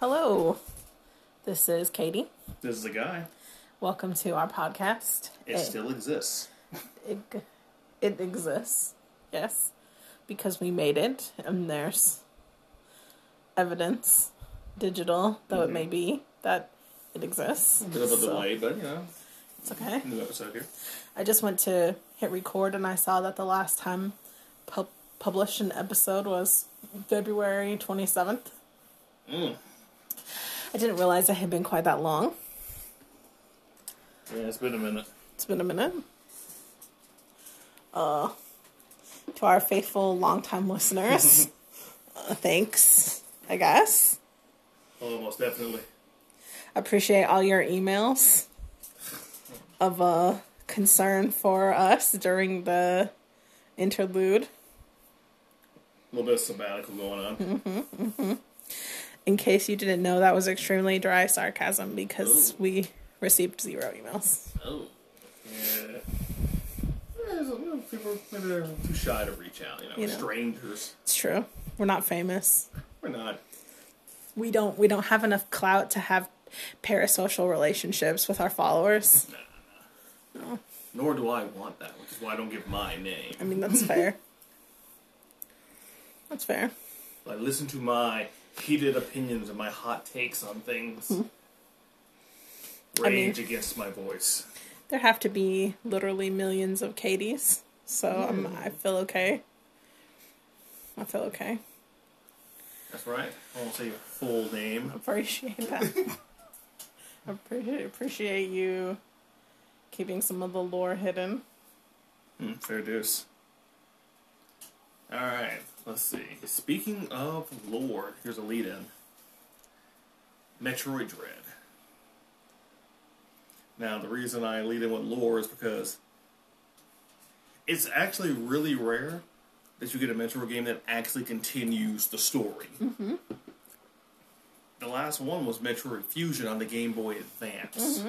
Hello, this is Katie. This is a guy. Welcome to our podcast. It still exists. it, it exists, yes, because we made it, and there's evidence, digital though it may be, that it exists. A bit of a So, delay, but you know, It's okay. new episode here. I just went to hit record, and I saw that the last time pub- published an episode was February twenty seventh. Mm. I didn't realize it had been quite that long. Yeah, it's been a minute. It's been a minute. Uh, to our faithful longtime listeners, uh, thanks, I guess. Oh, most definitely. Appreciate all your emails of uh, concern for us during the interlude. A little bit of sabbatical going on. In case you didn't know, that was extremely dry sarcasm because Ooh. we received zero emails. Oh. Yeah. Yeah, so, you know, people maybe they're too shy to reach out. You know, You know. strangers. It's true. We're not famous. We're not. We don't. We don't have enough clout to have parasocial relationships with our followers. No. Nor do I want that, which is why I don't give my name. I mean, that's fair. That's fair. Like, listen to my heated opinions and my hot takes on things. I mean- Rage against my voice. There have to be literally millions of Katies, so um, I feel okay. I feel okay. That's right. I won't say your full name. Appreciate that. appreciate appreciate you keeping some of the lore hidden. Hmm, fair dues. Alright, let's see. Speaking of lore, here's a lead in Metroid Dread. Now, the reason I lead in with lore is because it's actually really rare that you get a Metroid game that actually continues the story. Mm-hmm. The last one was Metroid Fusion on the Game Boy Advance.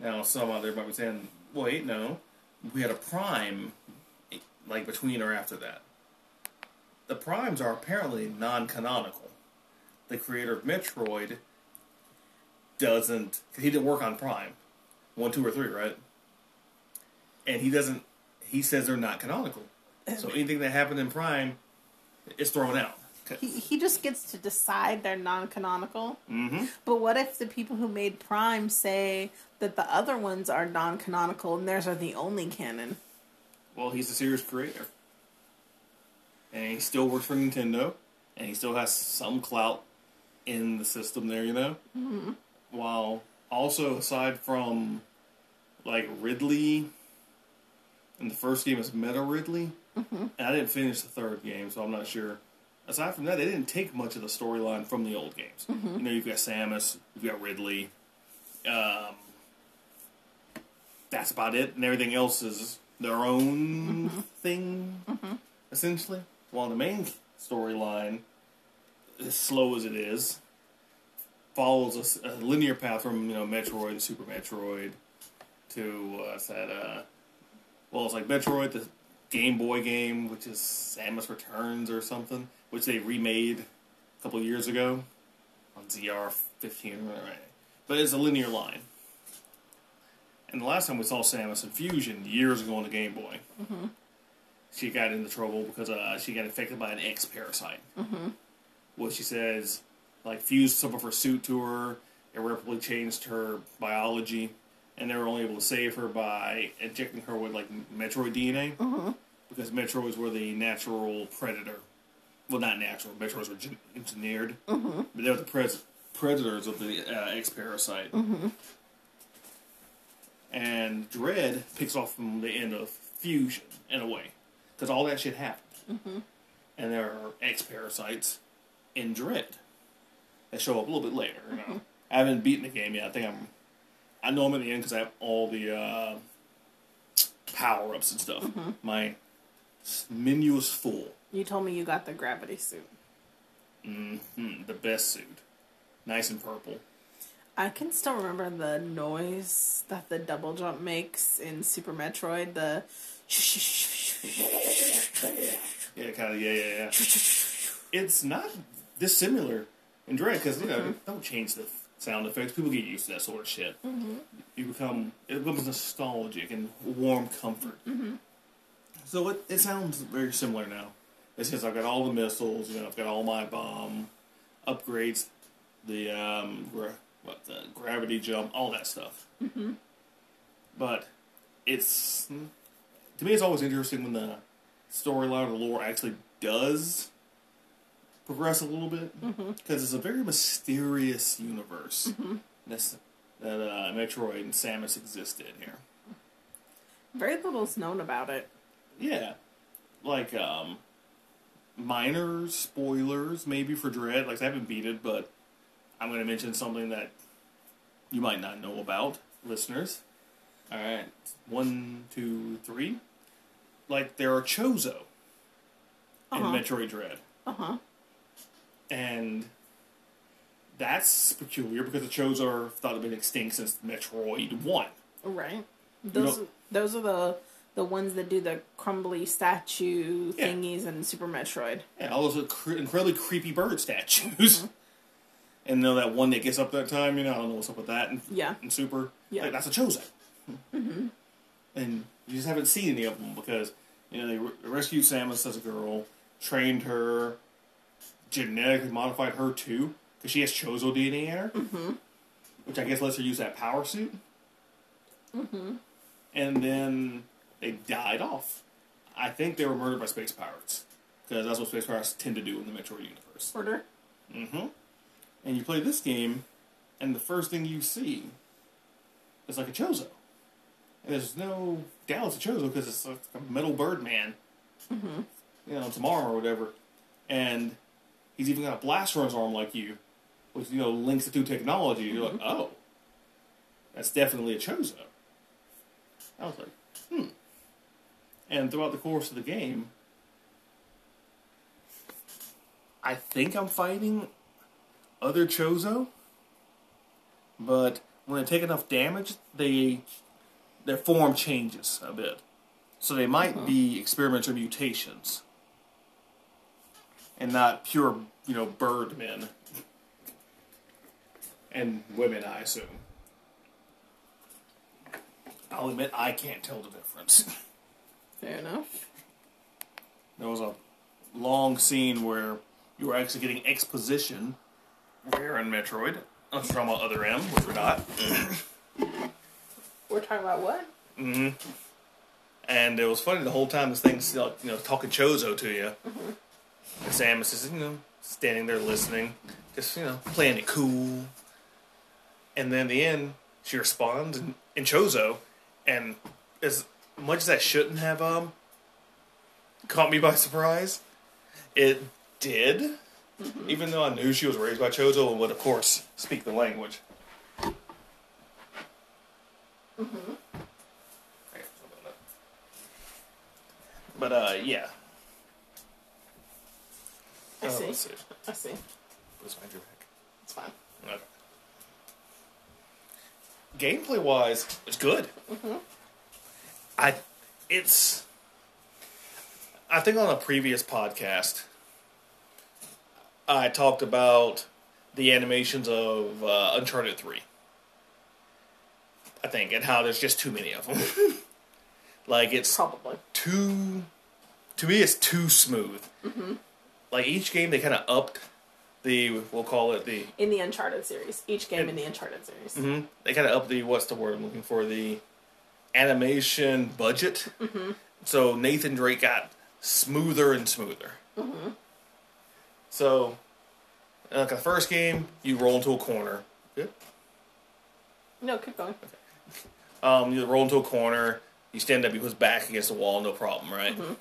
Now, some out there might be saying, wait, no. We had a Prime, like, between or after that. The Primes are apparently non canonical. The creator of Metroid doesn't. He didn't work on Prime. One, two, or three, right? And he doesn't. He says they're not canonical. So anything that happened in Prime is thrown out. He, he just gets to decide they're non-canonical. Mm-hmm. But what if the people who made Prime say that the other ones are non-canonical and theirs are the only canon? Well, he's the series creator. And he still works for Nintendo. And he still has some clout in the system there, you know? Mm-hmm. While also, aside from, like, Ridley, and the first game is Meta Ridley. Mm-hmm. And I didn't finish the third game, so I'm not sure. Aside from that, they didn't take much of the storyline from the old games. You know, you've got Samus, you've got Ridley. Um, that's about it, and everything else is their own thing, essentially. While the main storyline, as slow as it is, follows a linear path from you know Metroid, Super Metroid, to uh, that? Uh, well, it's like Metroid, the Game Boy game, which is Samus Returns or something, which they remade a couple years ago on ZR15, right? But it's a linear line. And the last time we saw Samus in Fusion years ago on the Game Boy, she got into trouble because uh, she got infected by an X parasite. Mm-hmm. What she says, like, fused some of her suit to her, irreparably changed her biology, and they were only able to save her by injecting her with, like, Metroid DNA. Mm-hmm. Because Metroids were the natural predator. Well, not natural, Metroids were gen- engineered. Mm-hmm. But they were the pres- predators of the uh, X parasite. And Dread picks off from the end of Fusion, in a way. Because all that shit happened. And there are X parasites in Dread that show up a little bit later. You know? I haven't beaten the game yet. I think I'm. I know I'm at the end because I have all the uh, power ups and stuff. My menu is full. You told me you got the gravity suit. Mm-hmm. The best suit. Nice and purple. I can still remember the noise that the double jump makes in Super Metroid. The Yeah, kind of. Yeah, yeah, yeah. It's not dissimilar in Dread because you know mm-hmm. don't change the sound effects. People get used to that sort of shit. Mm-hmm. You become it becomes nostalgic and warm comfort. Mm-hmm. So it, it sounds very similar now. It's because I've got all the missiles, you know, I've got all my bomb upgrades, the um, gra- what the gravity jump, all that stuff. But it's to me, it's always interesting when the storyline or the lore actually does progress a little bit because it's a very mysterious universe that's, that uh, Metroid and Samus exist in here. Very little's known about it. Yeah, like um, minor spoilers maybe for Dread. Like I haven't beat it, but I'm going to mention something that you might not know about, listeners. All right, one, two, three. Like there are Chozo in Uh-huh. Metroid Dread, Uh huh. and that's peculiar because the Chozo are thought to have been extinct since Metroid One. Right. Those know- those are the the ones that do the crumbly statue Yeah. thingies in Super Metroid. Yeah, all those cre- incredibly creepy bird statues. And you know that one that gets up that time, you know, I don't know what's up with that. And, Yeah. and Super, Yeah. like, that's a Chozo. Mm-hmm. And you just haven't seen any of them because, you know, they re- rescued Samus as a girl, trained her, genetically modified her too, because she has Chozo DNA in her, mm-hmm. which I guess lets her use that power suit. Mm-hmm. And then they died off. I think they were murdered by space pirates, because that's what space pirates tend to do in the Metroid universe. Order. Mm-hmm. And you play this game, and the first thing you see is like a Chozo. And there's no doubt it's a Chozo because it's like a metal bird man. Mm-hmm. You know, tomorrow or whatever. And he's even got a blaster on his arm like you, which, you know, links the two technology. You're like, oh, that's definitely a Chozo. I was like, hmm. And throughout the course of the game, I think I'm fighting other Chozo, but when they take enough damage, they their form changes a bit. So they might be experiments or mutations, and not pure, you know, bird men and women. I assume. I'll admit I can't tell the difference. Fair enough. There was a long scene where you were actually getting exposition. Where in Metroid? Uh, From Other M, which we're not. We're talking about what? Mhm. And it was funny the whole time this thing's like, you know talking Chozo to you. And Samus is you know standing there listening, just you know playing it cool. And then in the end, she responds in, in Chozo, and as much as that shouldn't have um caught me by surprise, it did. Even though I knew she was raised by Chozo and would of course speak the language. But uh, yeah. I Uh, see. let's see. I see. Where's my back? It's fine. Okay. Gameplay wise, it's good. Mhm. I, it's. I think on a previous podcast, I talked about the animations of uh, Uncharted Three. I think, and how there's just too many of them. like it's Probably. too to me it's too smooth. Mm-hmm. Like each game they kind of upped the we'll call it the In the Uncharted series. Each game in the Uncharted series. mhm, they kind of upped the what's the word i'm looking for? The animation budget. Mm-hmm. So nathan drake got smoother and smoother. Mm-hmm. So like the first game you roll into a corner. Good. No, keep going. Um, you roll into a corner, you stand up, you put back against the wall, no problem, right? Mm-hmm.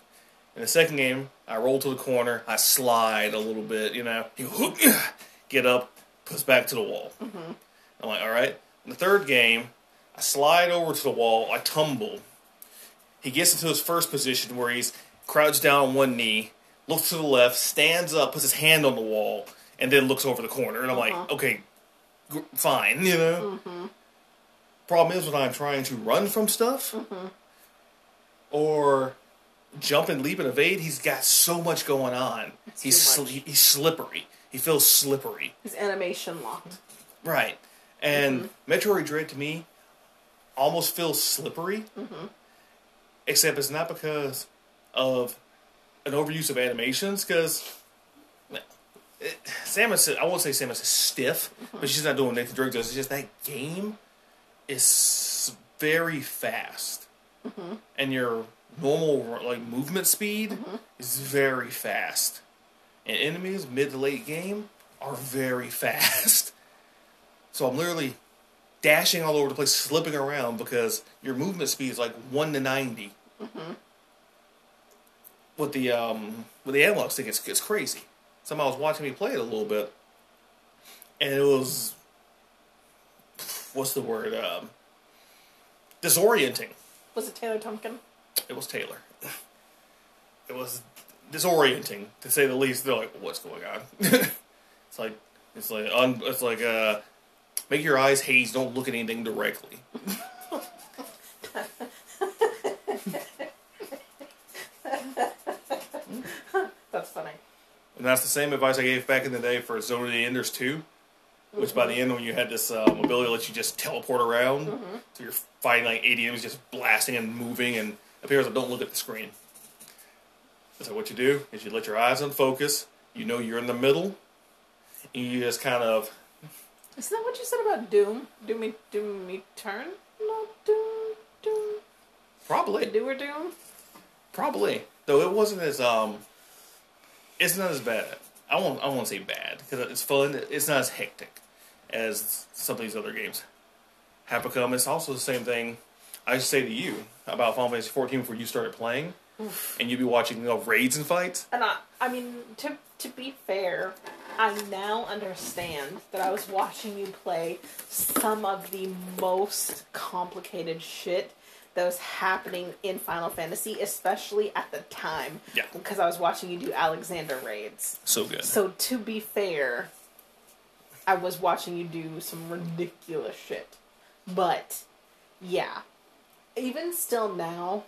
In the second game, I roll to the corner, I slide a little bit, you know, you hook, get up, push back to the wall. Mm-hmm. I'm like, all right. In the third game, I slide over to the wall, I tumble. He gets into his first position where he's crouched down on one knee, looks to the left, stands up, puts his hand on the wall, and then looks over the corner. And I'm like, uh-huh. okay, gr- fine, you know? Mm-hmm. Problem is when I'm trying to run from stuff mm-hmm. or jump and leap and evade, he's got so much going on. he's sli- he's slippery. he feels slippery. His animation locked. Right. And mm-hmm. Metroid Dread to me almost feels slippery. Mm-hmm. Except it's not because of an overuse of animations, because eh, Samus, I won't say Samus is stiff, but she's not doing Nathan Drake does. It's just that game is very fast. Mm-hmm. And your normal like movement speed mm-hmm. is very fast. And enemies mid to late game are very fast. So I'm literally dashing all over the place, slipping around because your movement speed is like one to 90 mm-hmm. With the um with the analog stick, it's, it's crazy. Somebody was watching me play it a little bit, and it was what's the word? Um, disorienting. Was it Taylor Tompkin? It was Taylor. It was disorienting to say the least. They're like, "What's going on?" it's like it's like un, it's like uh, make your eyes haze. Don't look at anything directly. That's funny. And that's the same advice I gave back in the day for Zone of the Enders 2. Which by the end, when you had this ability that lets you just teleport around, so you're fighting like 80 enemies just blasting and moving, and appears like don't look at the screen. So what you do is you let your eyes unfocus. You know you're in the middle, and you just kind of Isn't that what you said about Doom? Doom me, Doom me turn? No, Doom, Doom. probably Do or Doom? Probably, though it wasn't as um, it's not as bad. I won't I won't say bad because it's fun. It's not as hectic as some of these other games have become. It's also the same thing. I used to say to you about Final Fantasy 14 before you started playing, and you'd be watching you know, raids and fights. And I, I mean, to to be fair, I now understand that I was watching you play some of the most complicated shit that was happening in Final Fantasy, especially at the time. Yeah. Because I was watching you do Alexander raids. So good. So to be fair, I was watching you do some ridiculous shit. But yeah. Even still now,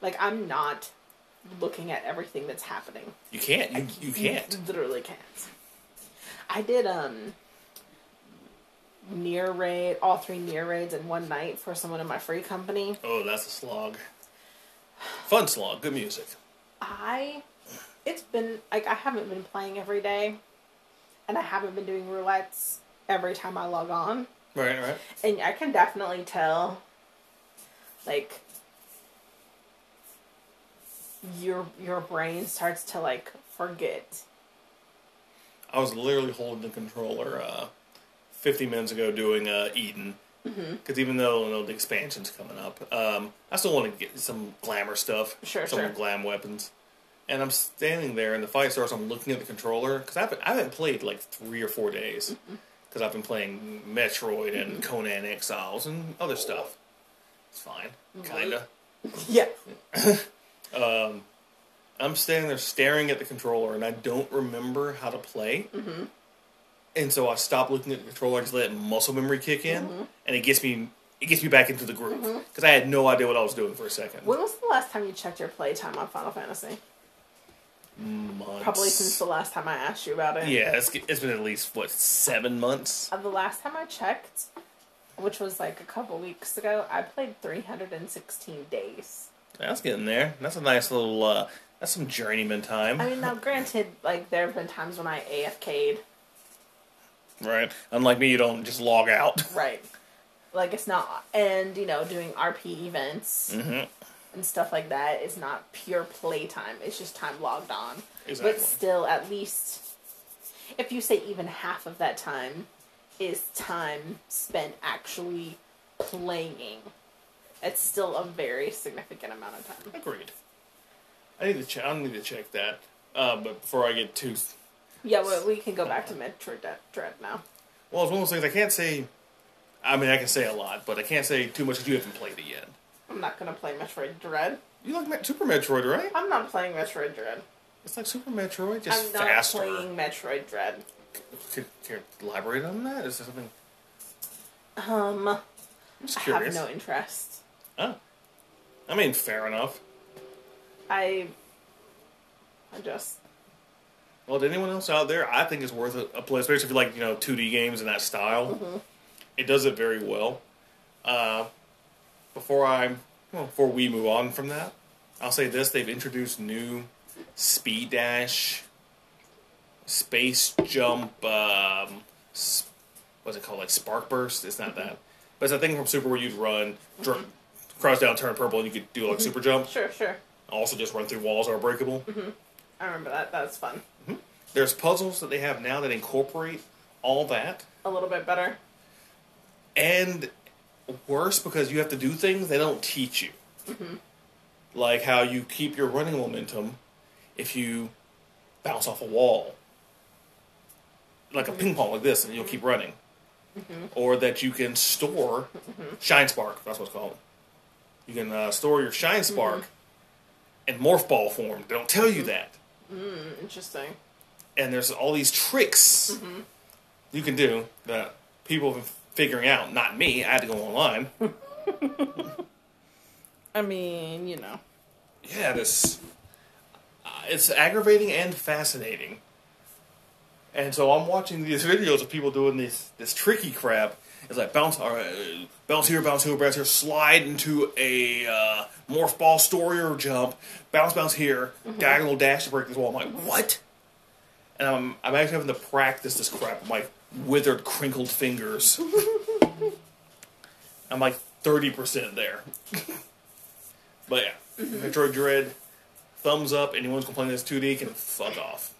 like I'm not looking at everything that's happening. you can't. You, you can't. literally can't. I did um NieR raid all three NieR raids in one night for someone in my free company. Oh, that's a slog. Fun slog. Good music. I it's been like I haven't been playing every day and I haven't been doing roulettes every time I log on. Right, right. And I can definitely tell like your your brain starts to like forget. I was literally holding the controller uh, 50 minutes ago doing uh, Eden. Mm-hmm. Because even though you know, the expansion's coming up, um, I still want to get some glamour stuff. Sure, some sure. glam weapons. And I'm standing there, and the fight starts. I'm looking at the controller because I haven't, I haven't played like three or four days Mm-hmm. because I've been playing Metroid and Conan Exiles and other stuff. It's fine, kinda. Yeah. Um, I'm standing there staring at the controller, and I don't remember how to play. Mm-hmm. And so I stop looking at the controller, I just let muscle memory kick in, Mm-hmm. and it gets me it gets me back into the groove because I had no idea what I was doing for a second. When was the last time you checked your playtime on Final Fantasy? Months. Probably since the last time I asked you about it. yeah, it's, it's been at least what seven months. Uh, the last time I checked, which was like a couple weeks ago, I played 316 days. That's getting there. That's a nice little. Uh, that's some journeyman time, I mean, now granted, like there have been times when I AFK'd, right? Unlike me, you don't just log out. right? Like it's not, and you know, doing RP events hmm and stuff like that is not pure playtime. It's just time logged on. Exactly. But still, at least, if you say even half of that time is time spent actually playing, it's still a very significant amount of time. Agreed. I need to check. I need to check that. Uh, but before I get too Yeah, well, we can go back to Metroid Dread- Dread now. Well, it's one of those things I can't say. I mean, I can say a lot, but I can't say too much because you haven't played it yet. I'm not gonna play Metroid Dread. You like Super Metroid, right? I'm not playing Metroid Dread. It's like Super Metroid, just faster. I'm not faster. playing Metroid Dread. Could, could you elaborate on that? Is there something? Um, I'm just I curious. have no interest. Oh, I mean, fair enough. I, I just, Well, to anyone else out there, I think it's worth a, a play, especially if you like you know 2D games in that style. Mm-hmm. It does it very well. Uh, before I, well, before we move on from that, I'll say this: they've introduced new speed dash, space jump. Um, s- what's it called? Like spark burst? It's not that, but it's a thing from Super where you'd run, dr- mm-hmm. cross down, turn purple, and you could do like mm-hmm. super jump. Sure, sure. Also, just run through walls that are breakable. Mm-hmm. I remember that. That's fun. There's puzzles that they have now that incorporate all that, A little bit better. and worse because you have to do things they don't teach you. Mm-hmm. Like how you keep your running momentum if you bounce off a wall. Like a mm-hmm. ping pong like this, and you'll keep mm-hmm. running. Or that you can store Shine Spark, that's what it's called. You can uh, store your Shine Spark in Morph Ball form. They don't tell you that. Mm, interesting. and there's all these tricks you can do that people have figuring out. Not me. I had to go online. I mean, you know. yeah, this uh, it's aggravating and fascinating. And so I'm watching these videos of people doing this this tricky crap. It's like bounce, uh, bounce here, bounce here, bounce here, slide into a uh, morph ball story or jump, bounce, bounce here, diagonal dash to break this wall. I'm like, what? And I'm, I'm actually having to practice this crap with my withered, crinkled fingers. I'm like 30% there. but yeah, Metroid Dread, thumbs up. Anyone's complaining it's 2D can fuck off.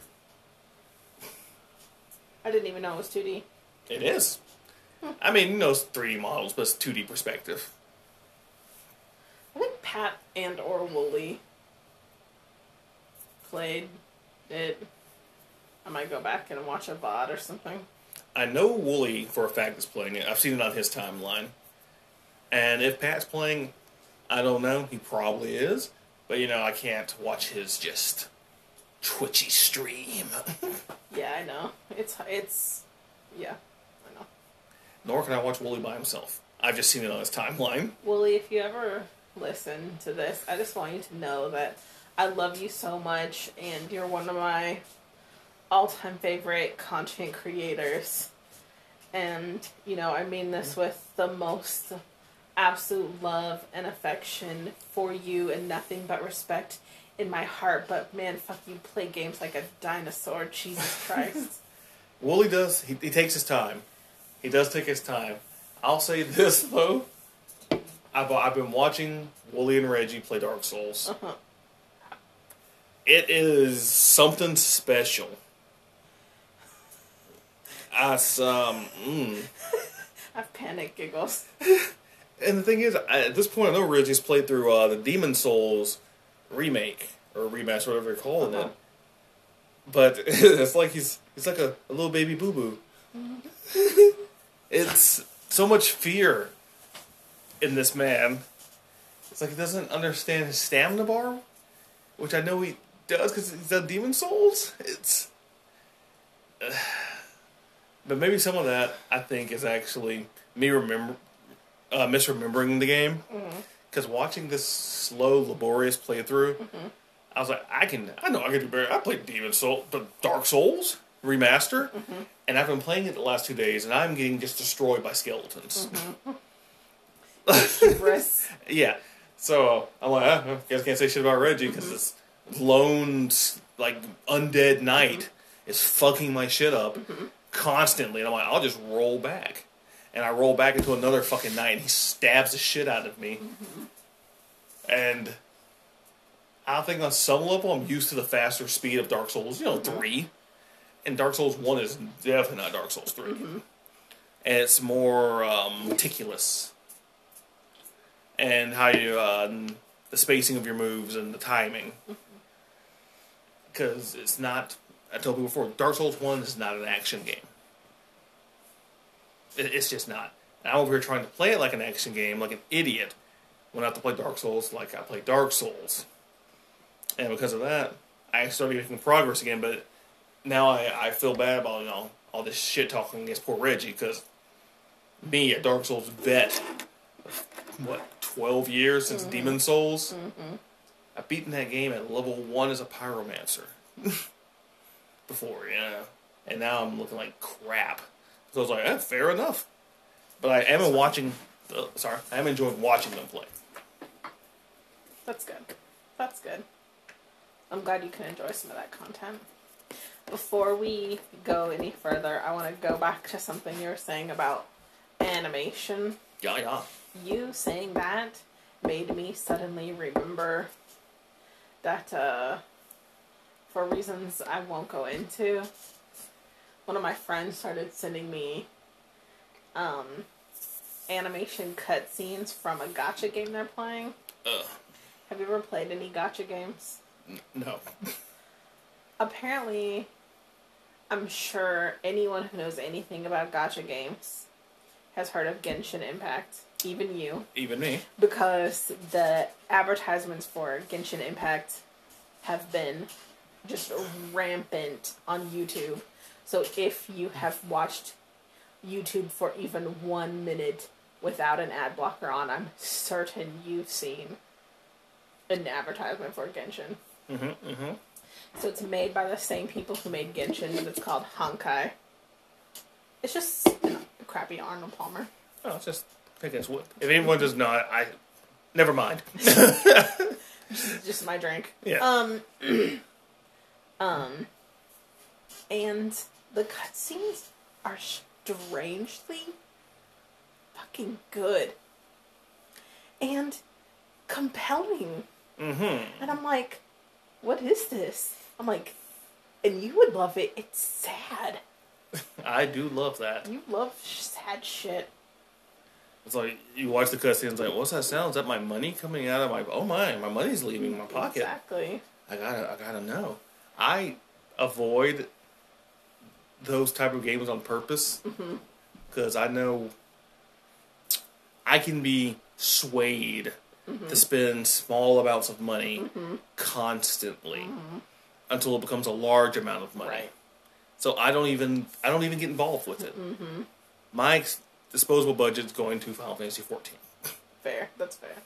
I didn't even know it was 2D. It is. I mean, you know, it's 3D models, but it's 2D perspective. I think Pat and or Wooly played it. I might go back and watch a VOD or something. I know Wooly for a fact is playing it. I've seen it on his timeline. And if Pat's playing, I don't know. He probably is. But, you know, I can't watch his just twitchy stream. Yeah, I know. It's it's yeah, I know. Nor can I watch Wooly by himself. I've just seen it on his timeline. Wooly, if you ever listen to this, I just want you to know that I love you so much and you're one of my all time favorite content creators. And, you know, I mean this with the most absolute love and affection for you and nothing but respect in my heart. But man, fuck you play games like a dinosaur, Jesus Christ. Wooly does, he, he takes his time. He does take his time. I'll say this, though. I've, I've been watching Wooly and Reggie play Dark Souls. uh-huh. It is something special. Us, um, mm. I've panic giggles. And the thing is, I, at this point, I know Reggie's played through uh, the Demon's Souls remake or remaster, whatever you're calling Uh-huh. it. But it's like he's he's like a, a little baby boo boo. it's so much fear in this man. It's like he doesn't understand his stamina bar, which I know he does because he's done Demon's Souls. It's, but maybe some of that I think is actually me remember uh, misremembering the game. Mm-hmm. Because watching this slow, laborious playthrough, mm-hmm. I was like, I can, I know I can do better. I played Demon Soul, the Dark Souls remaster, mm-hmm. and I've been playing it the last two days, and I'm getting just destroyed by skeletons. Hubris. Yeah. So I'm like, uh, you guys can't say shit about Reggie because this lone, like, undead knight is fucking my shit up constantly. And I'm like, I'll just roll back. And I roll back into another fucking night and he stabs the shit out of me. And I think on some level, I'm used to the faster speed of Dark Souls, you know, 3. And Dark Souls 1 is definitely not Dark Souls 3. And it's more um, meticulous and how you uh, the spacing of your moves and the timing. Because it's not, I told people before, Dark Souls One is not an action game. It, it's just not. And I'm over here trying to play it like an action game, like an idiot. When I have to play Dark Souls, like I play Dark Souls, and because of that, I started making progress again. But now I, I feel bad about you know all this shit talking against poor Reggie because me, a Dark Souls vet, what, 12 years since mm-hmm. Demon's Souls? Mm-hmm. I've beaten that game at level 1 as a pyromancer. before, yeah. And now I'm looking like crap. So I was like, eh, fair enough. But I am watching. Uh, sorry, I am enjoying watching them play. That's good. That's good. I'm glad you can enjoy some of that content. Before we go any further, I want to go back to something you were saying about animation. Yeah, yeah. You saying that made me suddenly remember that, uh, for reasons I won't go into, one of my friends started sending me um, animation cutscenes from a gacha game they're playing. Ugh. Have you ever played any gacha games? No. Apparently, I'm sure anyone who knows anything about gacha games has heard of Genshin Impact, even you, Even me. because the advertisements for Genshin Impact have been just rampant on YouTube. So if you have watched YouTube for even one minute without an ad blocker on, I'm certain you've seen an advertisement for Genshin. Mm-hmm. Mm-hmm. So it's made by the same people who made Genshin, and it's called Honkai. It's just crappy Arnold Palmer. Oh, it's just. I that's what. If anyone does not, I. Never mind. Just my drink. Yeah. Um. um. And the cutscenes are strangely fucking good and compelling. mm-hmm. And I'm like, what is this? I'm like, and you would love it. It's sad. I do love that. You love sad shit. It's like you watch the cutscenes, like, what's that sound? Is that my money coming out of my? Oh my, my money's leaving my pocket. Exactly. I gotta, I gotta know. I avoid those type of games on purpose mm-hmm. because I know I can be swayed to mm-hmm. spend small amounts of money mm-hmm. constantly until it becomes a large amount of money. Right. So I don't even, I don't even get involved with it. My ex- disposable budget's going to Final Fantasy 14. Fair. That's fair.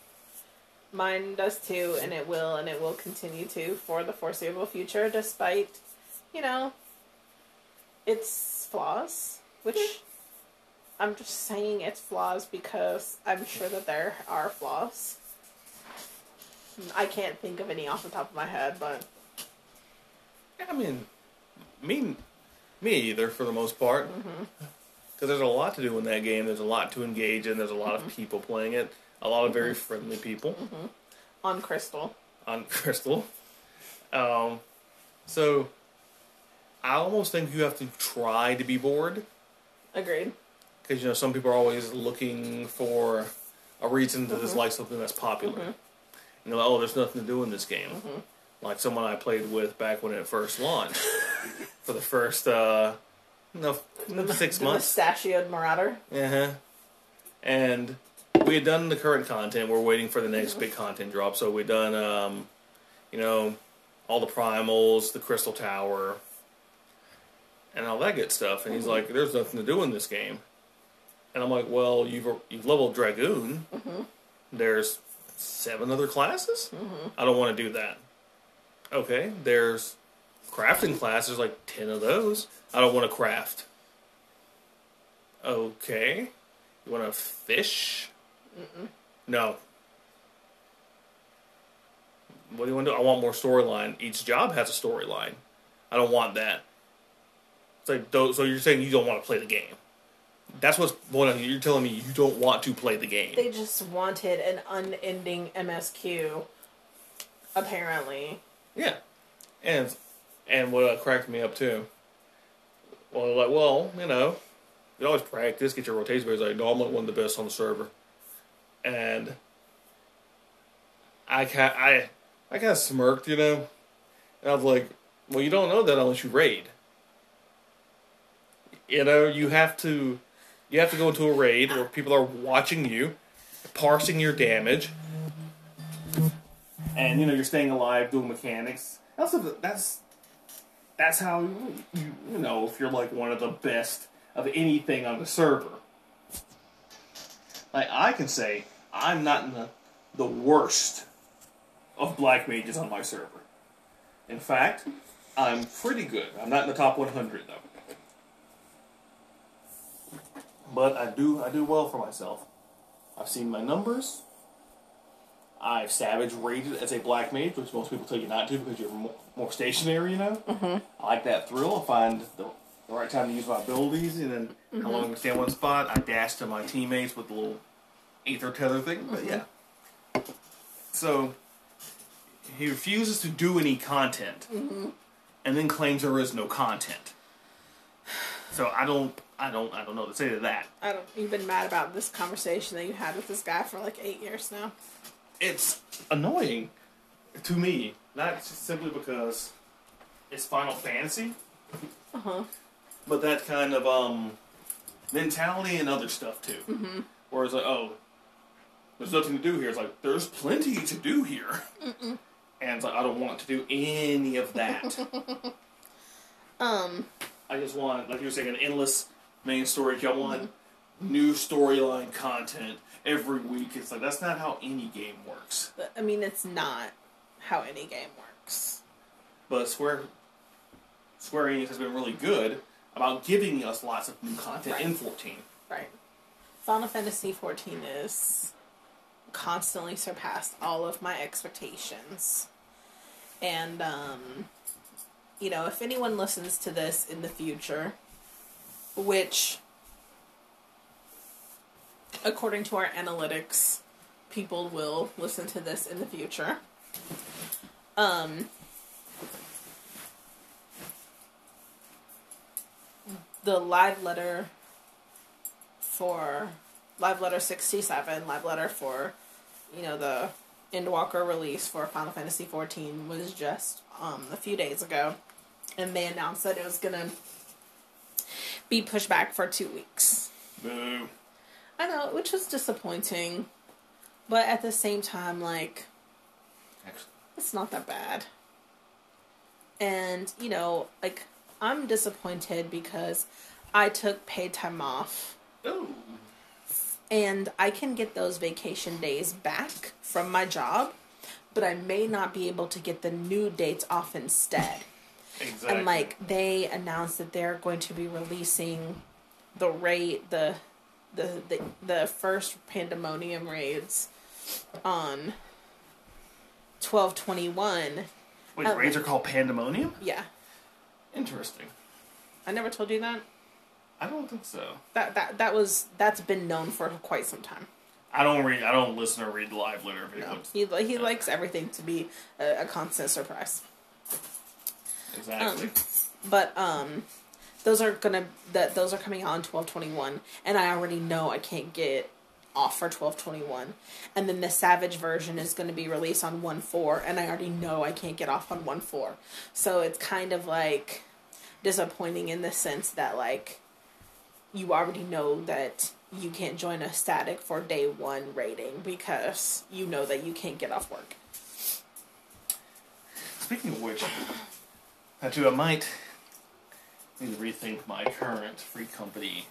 Mine does too, and it will, and it will continue to for the foreseeable future, despite, you know, its flaws. Which hmm. I'm just saying its flaws because I'm sure that there are flaws. I can't think of any off the top of my head, but I mean, me, me either for the most part. Mm-hmm. Because there's a lot to do in that game. There's a lot to engage in. There's a lot of mm-hmm. people playing it. A lot of very friendly people on Crystal. on Crystal. Um, so I almost think you have to try to be bored. Agreed. Because you know some people are always looking for a reason to dislike something that's popular. You know, oh, there's nothing to do in this game. Like someone I played with back when it first launched, for the first uh, no six The months. mustachioed marauder. Uh huh. And we had done the current content. We're waiting for the next big content drop. So we've done, um, you know, all the primals, the crystal tower, and all that good stuff. And he's mm-hmm. like, "There's nothing to do in this game." And I'm like, "Well, you've you've leveled dragoon. Mm-hmm. There's seven other classes. Mm-hmm. I don't want to do that. Okay, there's crafting classes, like ten of those. I don't want to craft. Okay. You want to fish? No. What do you want to do? I want more storyline. Each job has a storyline. I don't want that. It's like, so you're saying you don't want to play the game? That's what's going on. You're telling me you don't want to play the game. They just wanted an unending MSQ, apparently. Yeah, and and what uh, cracked me up too. Well, like, well, you know, you always practice, get your rotations. But he's like, no, I'm like one of the best on the server, and I ca I I kind of smirked, you know, and I was like, well, you don't know that unless you raid. You know, you have to you have to go into a raid where people are watching you, parsing your damage, and you know you're staying alive, doing mechanics. That's that's that's how you you know if you're like one of the best of anything on the server. Like I can say, I'm not in the the worst of black mages on my server. In fact, I'm pretty good. I'm not in the top 100 though. But I do I do well for myself. I've seen my numbers. I've Savage rated as a black mage, which most people tell you not to because you're more, more stationary, you know. Mm-hmm. I like that thrill. I find the, the right time to use my abilities, and then mm-hmm. I want to stand one spot. I dash to my teammates with the little aether tether thing. But yeah. So he refuses to do any content, Mm-hmm. and then claims there is no content. So I don't, I don't, I don't know what to say to that. I don't. You've been mad about this conversation that you had with this guy for like eight years now. It's annoying to me, not just simply because it's Final Fantasy, Uh huh. But that kind of um mentality and other stuff too. Mm-hmm. Where it's like, oh, there's nothing to do here. It's like there's plenty to do here, Mm-mm. and it's like I don't want to do any of that. Um. I just want, like you were saying, an endless main story. I want new storyline content every week. It's like that's not how any game works. but, I mean, it's not how any game works. But Square Square Enix has been really good about giving us lots of new content Right. in 14. Right. Final Fantasy XIV is constantly surpassed all of my expectations. And, um, you know, if anyone listens to this in the future, which, according to our analytics, people will listen to this in the future. Um, the live letter for live letter 67 live letter for you know the endwalker release for final fantasy 14 was just um, a few days ago and they announced that it was gonna be pushed back for two weeks Boo. i know which was disappointing but at the same time like Actually, it's not that bad. And, you know, like, I'm disappointed because I took paid time off oh, and I can get those vacation days back from my job, but I may not be able to get the new dates off instead. exactly. And, like, they announced that they're going to be releasing the rate the, the, the, the first Pandemonium raids on 1221. Wait, uh, raids are called Pandemonium? Yeah. Interesting. I never told you that. I don't think so. That that that was that's been known for quite some time. I don't read. I don't listen or read live letter No, videos. he he likes everything to be a, a constant surprise. Exactly. Um, But um, those are gonna that those are coming out on twelve twenty one, and I already know I can't get off for twelve twenty one, and then the Savage version is going to be released on one four, and I already know I can't get off on one four, so it's kind of like disappointing in the sense that like you already know that you can't join a static for day one rating because you know that you can't get off work. Speaking of which, i do I might need to rethink my current free company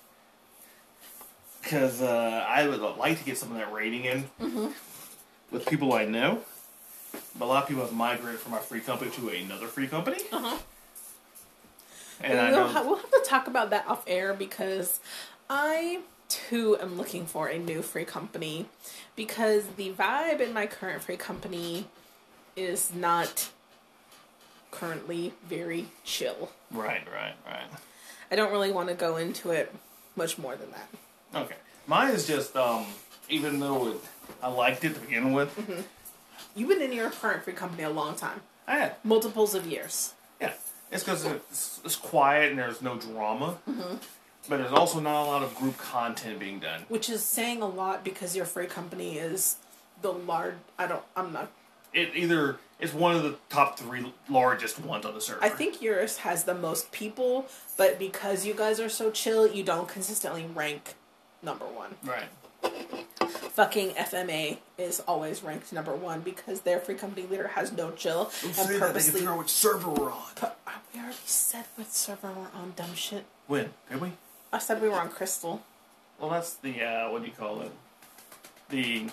because uh, I would like to get some of that rating in with people I know. But a lot of people have migrated from my free company to another free company, Uh huh. and we'll, know ha- we'll have to talk about that off air because I too am looking for a new free company because the vibe in my current free company is not currently very chill. right, right, right. I don't really want to go into it much more than that. Okay, mine is just um, even though it, I liked it to begin with, You've been in your current free company a long time, I had multiples of years. Yeah, it's because it's, it's quiet and there's no drama. But there's also not a lot of group content being done. Which is saying a lot because your free company is the large. I don't. I'm not. It either it's one of the top three largest ones on the server. I think yours has the most people, but because you guys are so chill, you don't consistently rank number one. right. Fucking FMA is always ranked number one because their free company leader has no chill and purposely. which server we're on. Pu- uh, we already said what server we're on, dumb shit. When did we? I said we were on Crystal. Well, that's the uh, what do you call it? The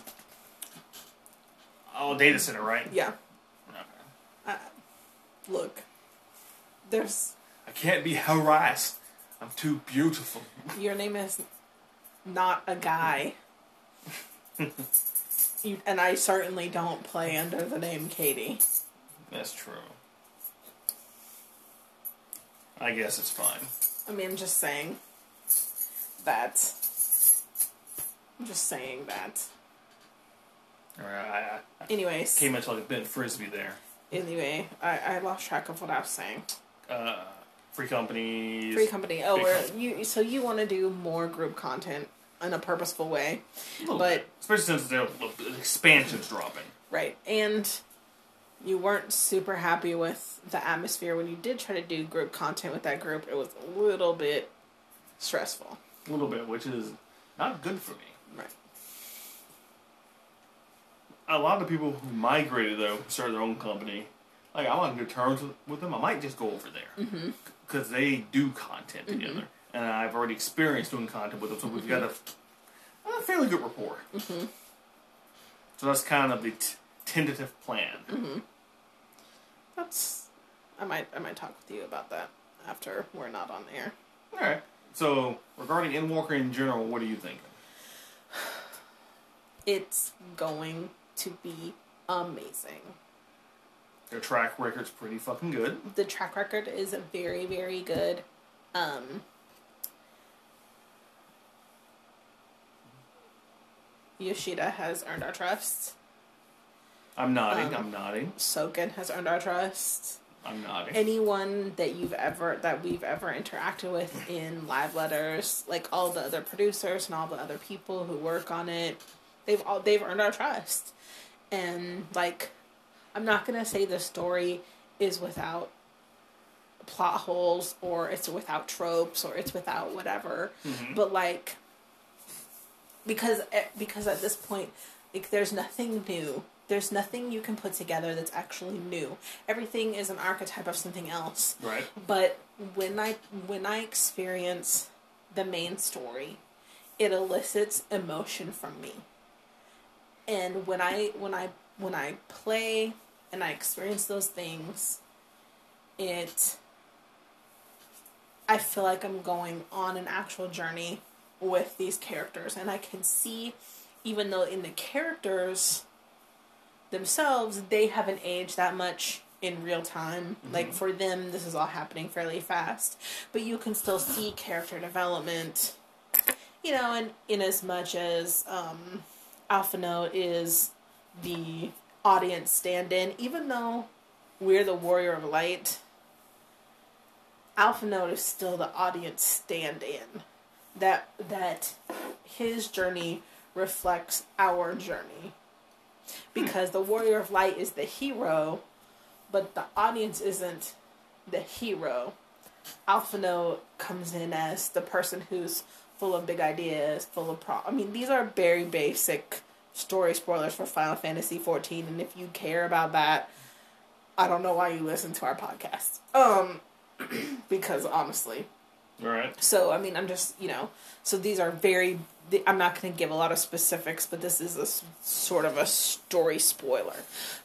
oh data center, right? Yeah. Okay. Uh, look, there's I can't be harassed. I'm too beautiful. your name is not a guy. and I certainly don't play under the name Katie. That's true. I guess it's fine. I mean, I'm just saying that. I'm just saying that. Alright, I, I Anyways, came into like a bent frisbee there. anyway, I, I lost track of what I was saying. Uh, free companies. Free company. Oh, we're, you. So you want to do more group content in a purposeful way, A but- bit. especially since the expansion's dropping. right? And you weren't super happy with the atmosphere when you did try to do group content with that group. It was a little bit stressful. A little bit, which is not good for me. Right. A lot of people who migrated though, started their own company, like I'm on good terms with, with them. I might just go over there mm-hmm. because they do content mm-hmm. together, and I've already experienced doing content with them, so we've mm-hmm. got a, a fairly good rapport. Mm-hmm. So that's kind of the t- tentative plan. Mm-hmm. That's. I might. I might talk with you about that after we're not on air. All right. So regarding Endwalker in general, what are you thinking? It's going to be amazing. Their track record's pretty fucking good. the track record is very very good um Yoshida has earned our trust. I'm nodding. Um, I'm nodding. Soken has earned our trust. I'm nodding. Anyone that you've ever that we've ever interacted with in live letters, like all the other producers and all the other people who work on it, they've all they've earned our trust. And like I'm not gonna say the story is without plot holes or it's without tropes or it's without whatever. But like because eh, because at this point like there's nothing new. There's nothing you can put together that's actually new. Everything is an archetype of something else. right. But when I when I experience the main story, it elicits emotion from me. And when I when I when I play and I experience those things, it I feel like I'm going on an actual journey with these characters and I can see even though in the characters themselves they haven't aged that much in real time. Like for them this is all happening fairly fast. But you can still see character development you know and in as much as um Alphinaud is the audience stand-in even though we're the warrior of light Alphinaud is still the audience stand-in that that his journey reflects our journey. Because the warrior of light is the hero but the audience isn't the hero. Alphinaud comes in as the person who's full of big ideas full of pro i mean these are very basic story spoilers for final fantasy 14 and if you care about that i don't know why you listen to our podcast. Um because honestly All right. so I mean, I'm just you know, so these are very. I'm not going to give a lot of specifics, but this is a sort of a story spoiler.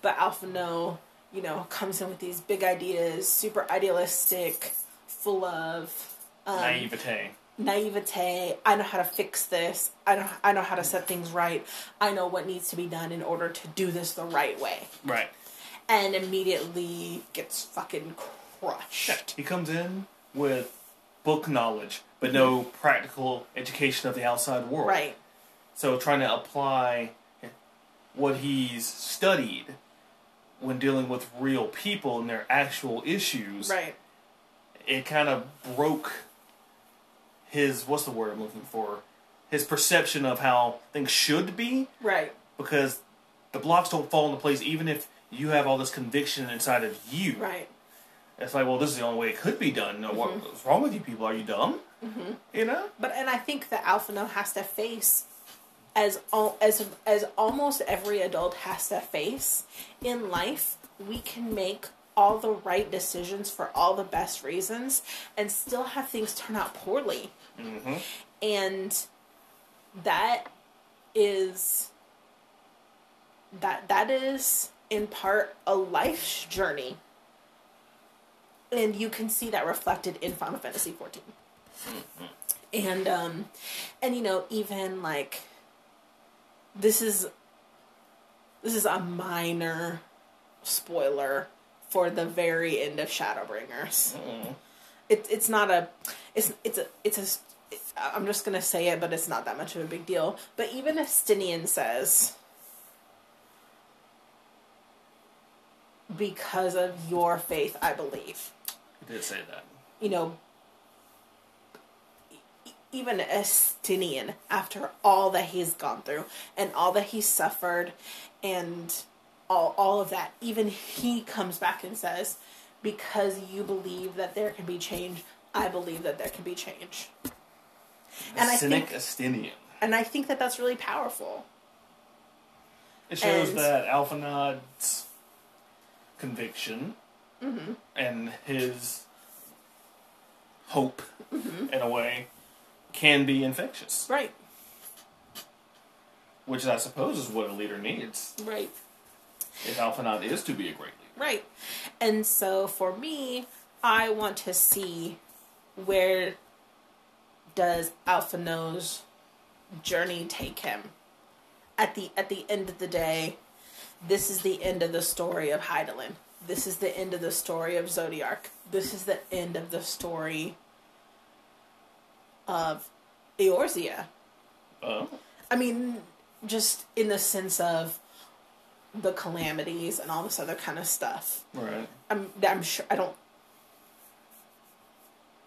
But Alphinaud, you know, comes in with these big ideas, super idealistic, full of um, Naivete. naivete. I know how to fix this. I know I know how to set things right. I know what needs to be done in order to do this the right way, Right. and immediately gets fucking crushed. He comes in with book knowledge, but no mm-hmm. practical education of the outside world. Right. So trying to apply what he's studied when dealing with real people and their actual issues, Right. it kind of broke his what's the word I'm looking for? His perception of how things should be Right. because the blocks don't fall into place even if you have all this conviction inside of you. Right. It's like, well, this is the only way it could be done. Mm-hmm. what's wrong with you people? Are you dumb? Mm-hmm. You know? But and I think that Alphinaud has to face as al- as as almost every adult has to face in life, we can make all the right decisions for all the best reasons and still have things turn out poorly. Mm-hmm. And that is that that is in part a life's journey. And you can see that reflected in Final Fantasy 14 and um and you know even like this is this is a minor spoiler for the very end of Shadowbringers. Mm. It, it's not a it's it's a it's a I'm just gonna say it, but it's not that much of a big deal. But even Estinian says, because of your faith, I believe. Did say that. You know, even Estinian, after all that he's gone through and all that he suffered, and all all of that, even he comes back and says, because you believe that there can be change, I believe that there can be change. And I Cynic think- Estinian. And I think that that's really powerful. It shows And- that Alphinaud's conviction Mm-hmm. and his hope, Mm-hmm. in a way, can be infectious. Right, Which I suppose is what a leader needs right. if Alphinaud is to be a great leader. Right. And so for me, I want to see where does Alphinaud's journey take him. At the at the end of the day, this is the end of the story of Hydaelyn. This is the end of the story of Zodiark. This is the end of the story of Eorzea. Uh, I mean, just in the sense of the calamities and all this other kind of stuff. right. I'm I'm sure I don't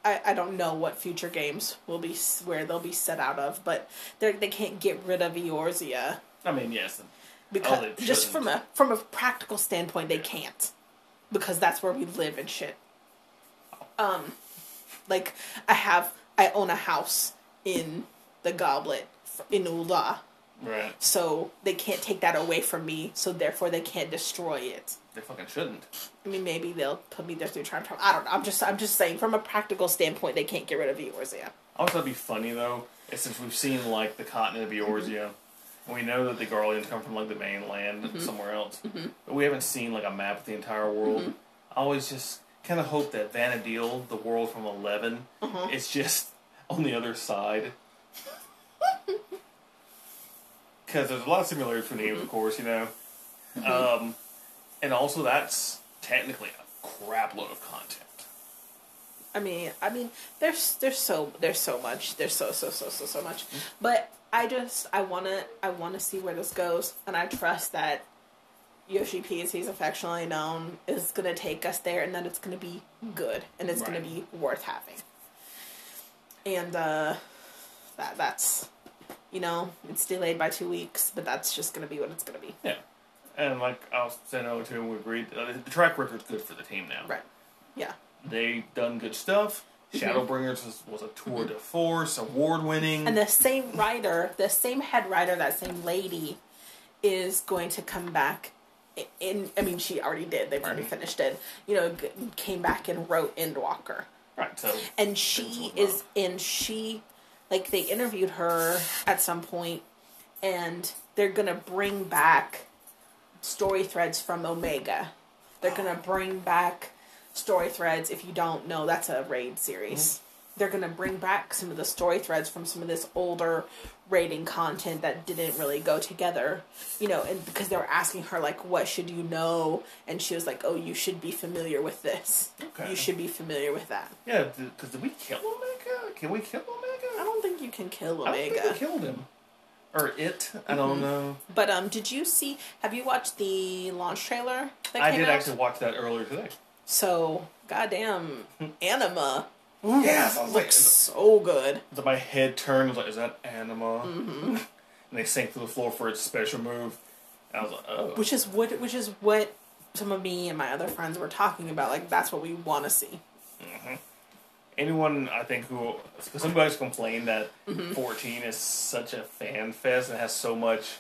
I, I don't know what future games will be where they'll be set out of, but they they can't get rid of Eorzea I mean, yes. because Oh, just from a from a practical standpoint they can't because that's where we live and shit. Um, like I have I own a house in the Goblet in Ul'dah, Right. so they can't take that away from me. So therefore they can't destroy it. They fucking shouldn't. I mean, maybe they'll put me there through time travel. I don't know. I'm just, I'm just saying, from a practical standpoint, they can't get rid of Eorzea. I thought it'd be funny though, is since we've seen like the continent of Eorzea, and we know that the Garleans come from like the mainland mm-hmm. somewhere else, mm-hmm. but we haven't seen like a map of the entire world. Mm-hmm. I always just kind of hope that Vana'diel, the world from 11, uh-huh. is just on the other side. Because there's a lot of similarities for names, of course, you know. Um, and also, that's technically a crap load of content. I mean, I mean, there's, there's so, there's so much, there's so, so, so, so, so much. But I just, I wanna, I wanna see where this goes, and I trust that Yoshi P, as he's affectionately known, is gonna take us there, and that it's gonna be good, and it's gonna be worth having. And uh, that, that's, you know, it's delayed by two weeks, but that's just gonna be what it's gonna be. Yeah. And like I was saying earlier too, we agreed uh, the track record's good for the team now. Right. Yeah. They done good stuff. Mhm. Shadowbringers was, was a tour de mhm. force, award winning. And the same writer, the same head writer, that same lady, is going to come back. In, I mean, she already did. They've already mhm. finished it. You know, came back and wrote Endwalker, right, so and she is, and she, like, they interviewed her at some point, and they're gonna bring back story threads from Omega. They're gonna ah. bring back story threads. If you don't know, that's a raid series. They're gonna bring back some of the story threads from some of this older raiding content that didn't really go together. You know, and because they were asking her like, "What should you know?" and she was like, "Oh, you should be familiar with this. Okay. You should be familiar with that." yeah, because did we kill Omega? Can we kill Omega? I don't think you can kill Omega. I don't think we killed him. Or it. I don't know. But um, did you see? Have you watched the launch trailer? That I came did out? actually watch that earlier today. So, goddamn, anima Yes, I was like, looks so good. so my head turned. I was like, is that anima? Mm-hmm. and they sank to the floor for its special move. And I was like, oh. Which is what, which is what some of me and my other friends were talking about. Like that's what we want to see. anyone I think who somebody's complained that Mm-hmm. 14 is such a fan fest and has so much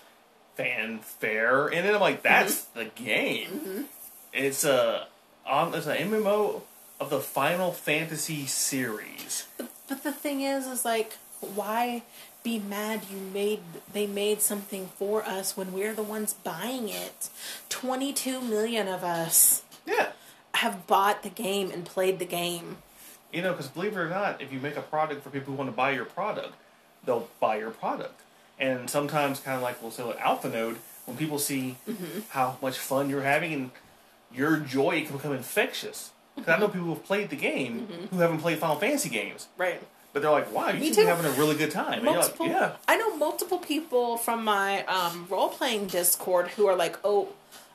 fanfare in it. I'm like, that's Mm-hmm. the game. It's a on it's an MMO of the Final Fantasy series. But, but the thing is, is like, why be mad you made they made something for us when we're the ones buying it? Twenty two million of us. Yeah, have bought the game and played the game. You know, because believe it or not, if you make a product for people who want to buy your product, they'll buy your product. And sometimes, kind of like we'll say with Alphinaud, when people see Mm-hmm. how much fun you're having and your joy can become infectious. Because I know people who've played the game who haven't played Final Fantasy games, Right. but they're like, "Wow, you Mm-hmm. Me seem to be having a really good time." You're like, multiple "Yeah, I know multiple people from my um, role playing Discord who are like, "Oh,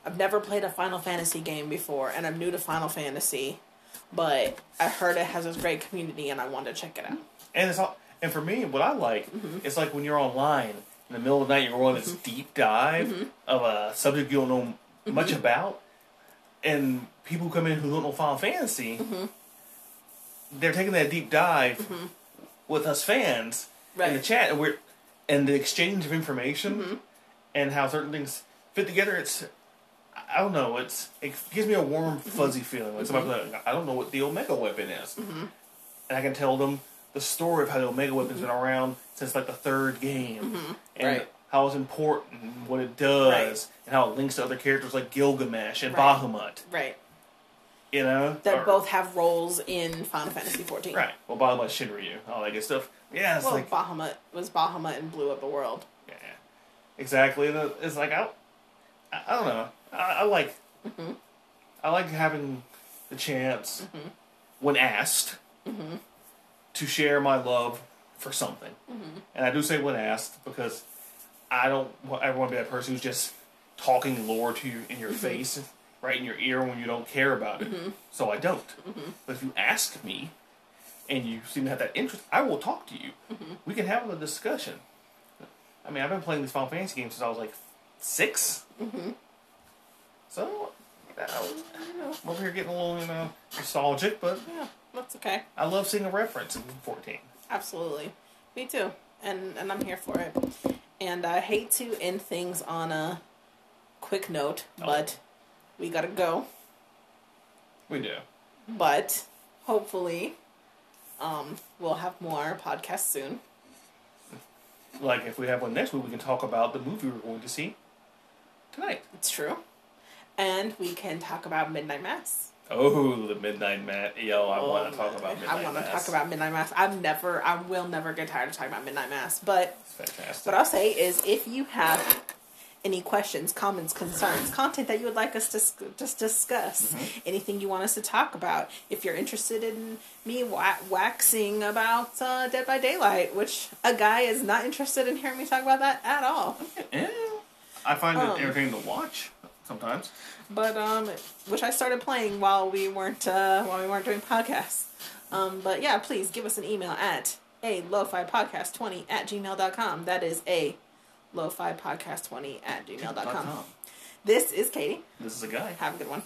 I've never played a Final Fantasy game before, and I'm new to Final Fantasy, but I heard it has this great community, and I want to check it out." And it's all, and for me, what I like, Mm-hmm. it's like when you're online in the middle of the night, you're going this deep dive Mm-hmm. of a subject you don't know much about, and people who come in who don't know Final Fantasy, Mm-hmm. they're taking that deep dive with us fans in the chat, and we're and the exchange of information Mm-hmm. and how certain things fit together. It's I don't know. It's it gives me a warm, Mm-hmm. fuzzy feeling. Like somebody's like, I don't know what the Omega weapon is, Mm-hmm. and I can tell them the story of how the Omega weapon's been around since like the third game, and Mm-hmm. Right. How it's important, and what it does, Right. and how it links to other characters like Gilgamesh and Right. Bahamut. Right. You know, That Or- both have roles in Final Fantasy XIV. right. Well, Bahamut, Shinryu, all that good stuff. Yeah, it's Well, like Bahamut was Bahamut and blew up the world. Yeah, exactly. It's like I, I don't know. I, I like, Mm-hmm. I like having the chance when asked Mm-hmm. to share my love for something, Mm-hmm. and I do say when asked because I don't want ever want to be that person who's just talking lore to you in your Mm-hmm. face, right in your ear when you don't care about it. So I don't. Mm-hmm. But if you ask me, and you seem to have that interest, I will talk to you. Mm-hmm. We can have a discussion. I mean, I've been playing these Final Fantasy games since I was like 6 Mm-hmm. So, I'm over here getting a little, you know, nostalgic, but Yeah, that's okay. I love seeing a reference in 14. Absolutely. Me too. And and I'm here for it. And I hate to end things on a quick note, Oh. but we gotta go. We do. But hopefully, um, we'll have more podcasts soon. Like, if we have one next week, we can talk about the movie we're going to see tonight. It's true. And we can talk about Midnight Mass. Oh, the Midnight Mass. Yo, I want Oh, to talk about Midnight Mass. I want to talk about Midnight Mass. I've never, I will never get tired of talking about Midnight Mass. But It's fantastic. what I'll say is, if you have any questions, comments, concerns, content that you would like us to just discuss, Mm-hmm. anything you want us to talk about, if you're interested in me wa- waxing about uh, Dead by Daylight, which a guy is not interested in hearing me talk about that at all. Yeah. I find it Um, entertaining to watch sometimes. But um, which I started playing while we weren't uh, while we weren't doing podcasts. Um, but yeah, please give us an email at a lo-fi podcast 20 at gmail.com. That is a lo-fi podcast 20 at gmail.com. This is Katie. This is a guy. Have a good one.